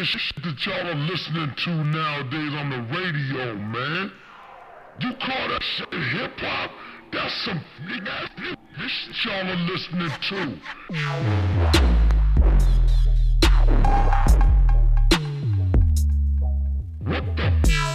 this shit that y'all are listening to nowadays on the radio, man. You call that shit hip hop? That's some nigga this shit y'all are listening to. What the?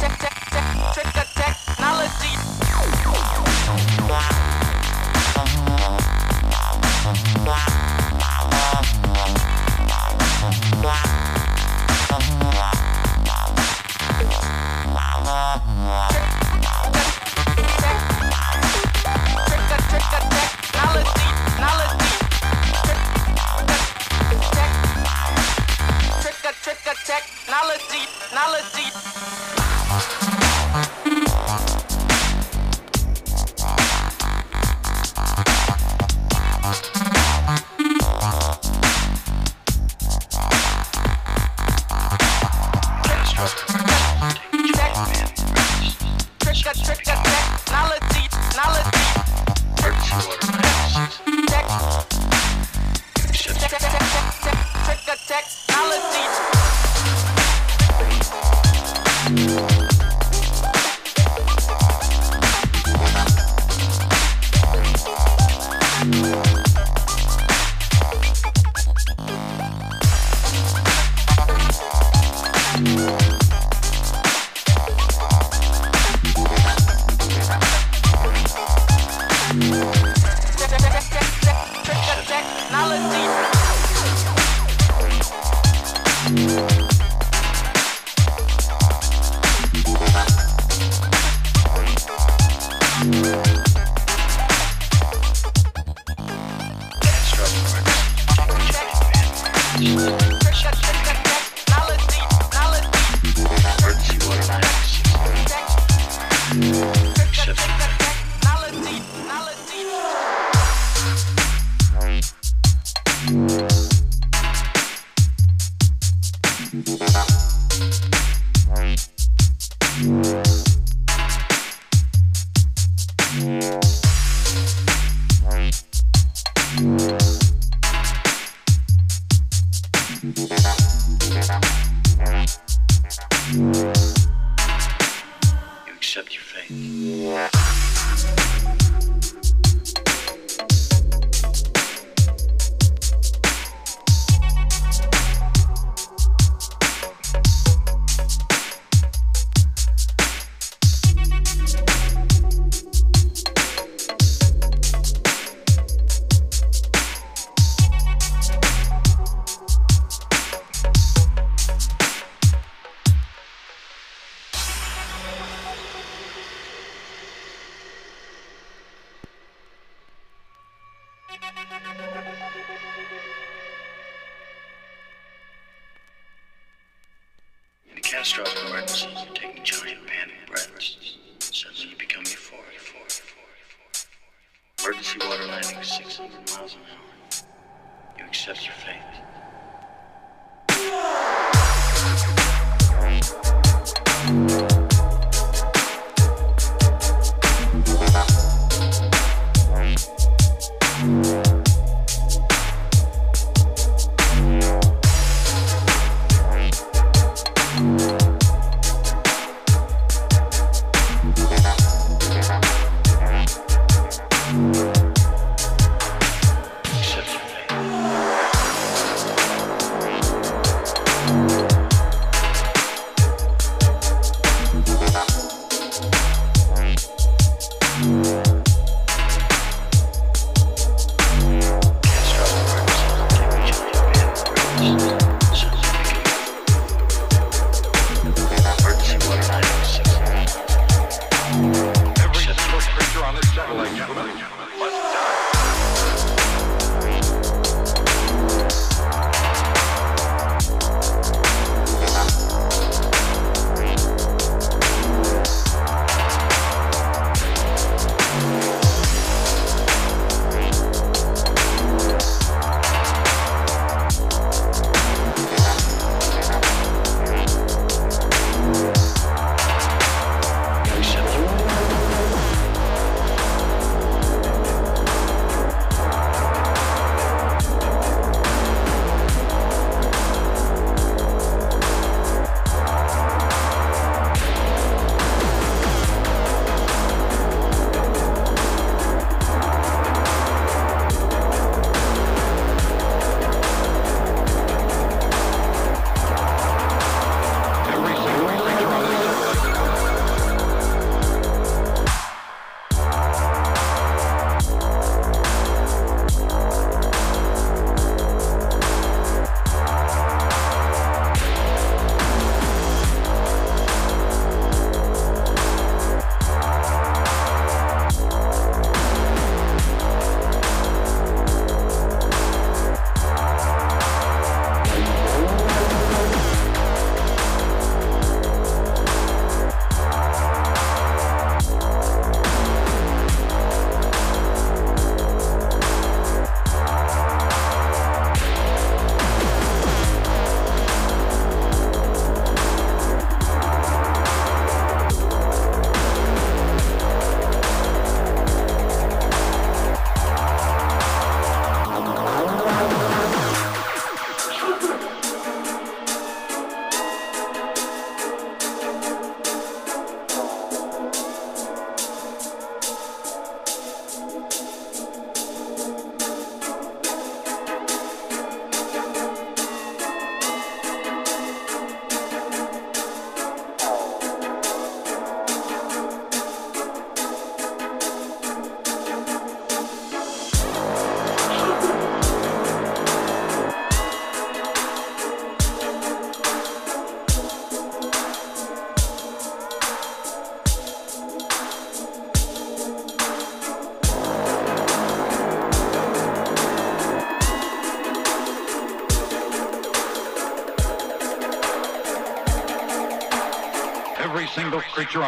Wow.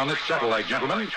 On this satellite, gentlemen,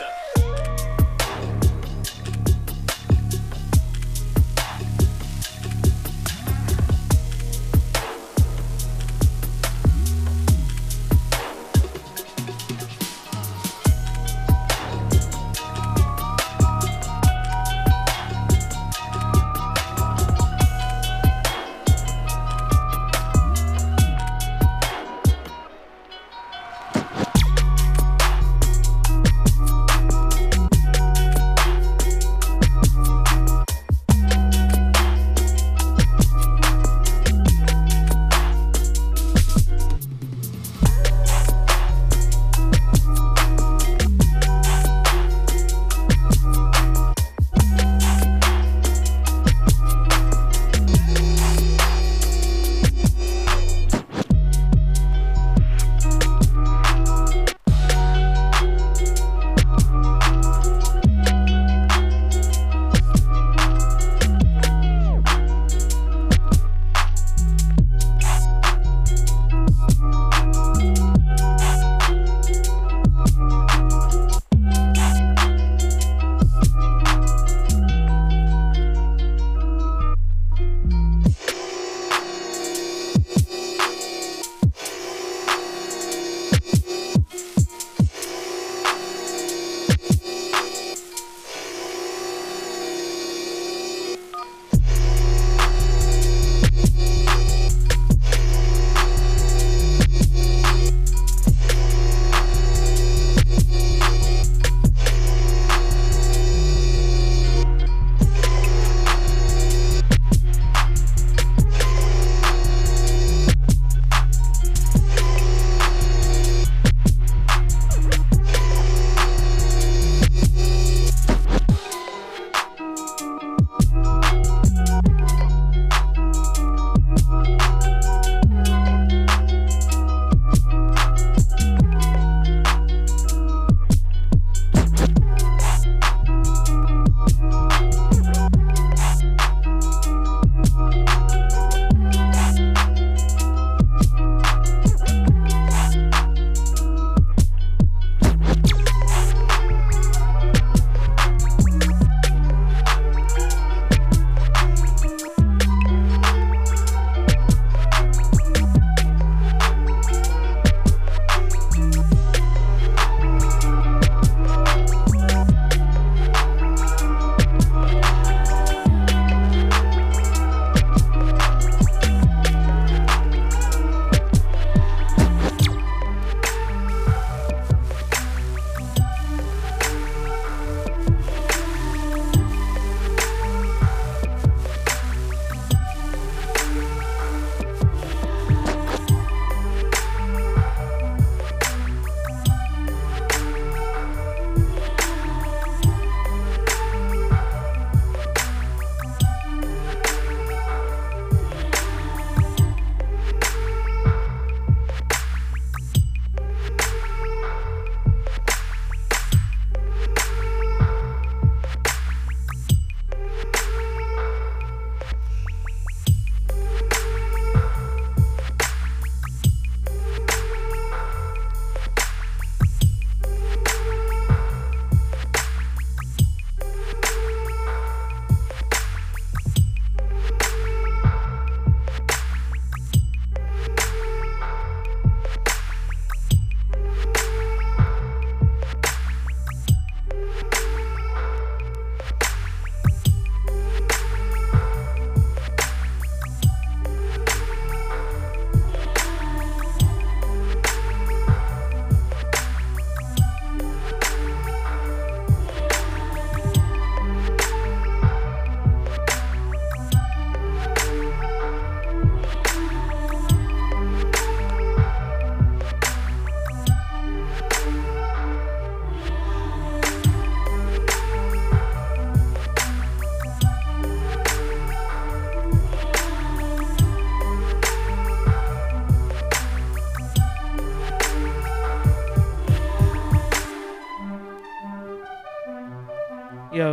Gotcha.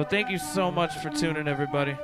Thank you so much for tuning, everybody.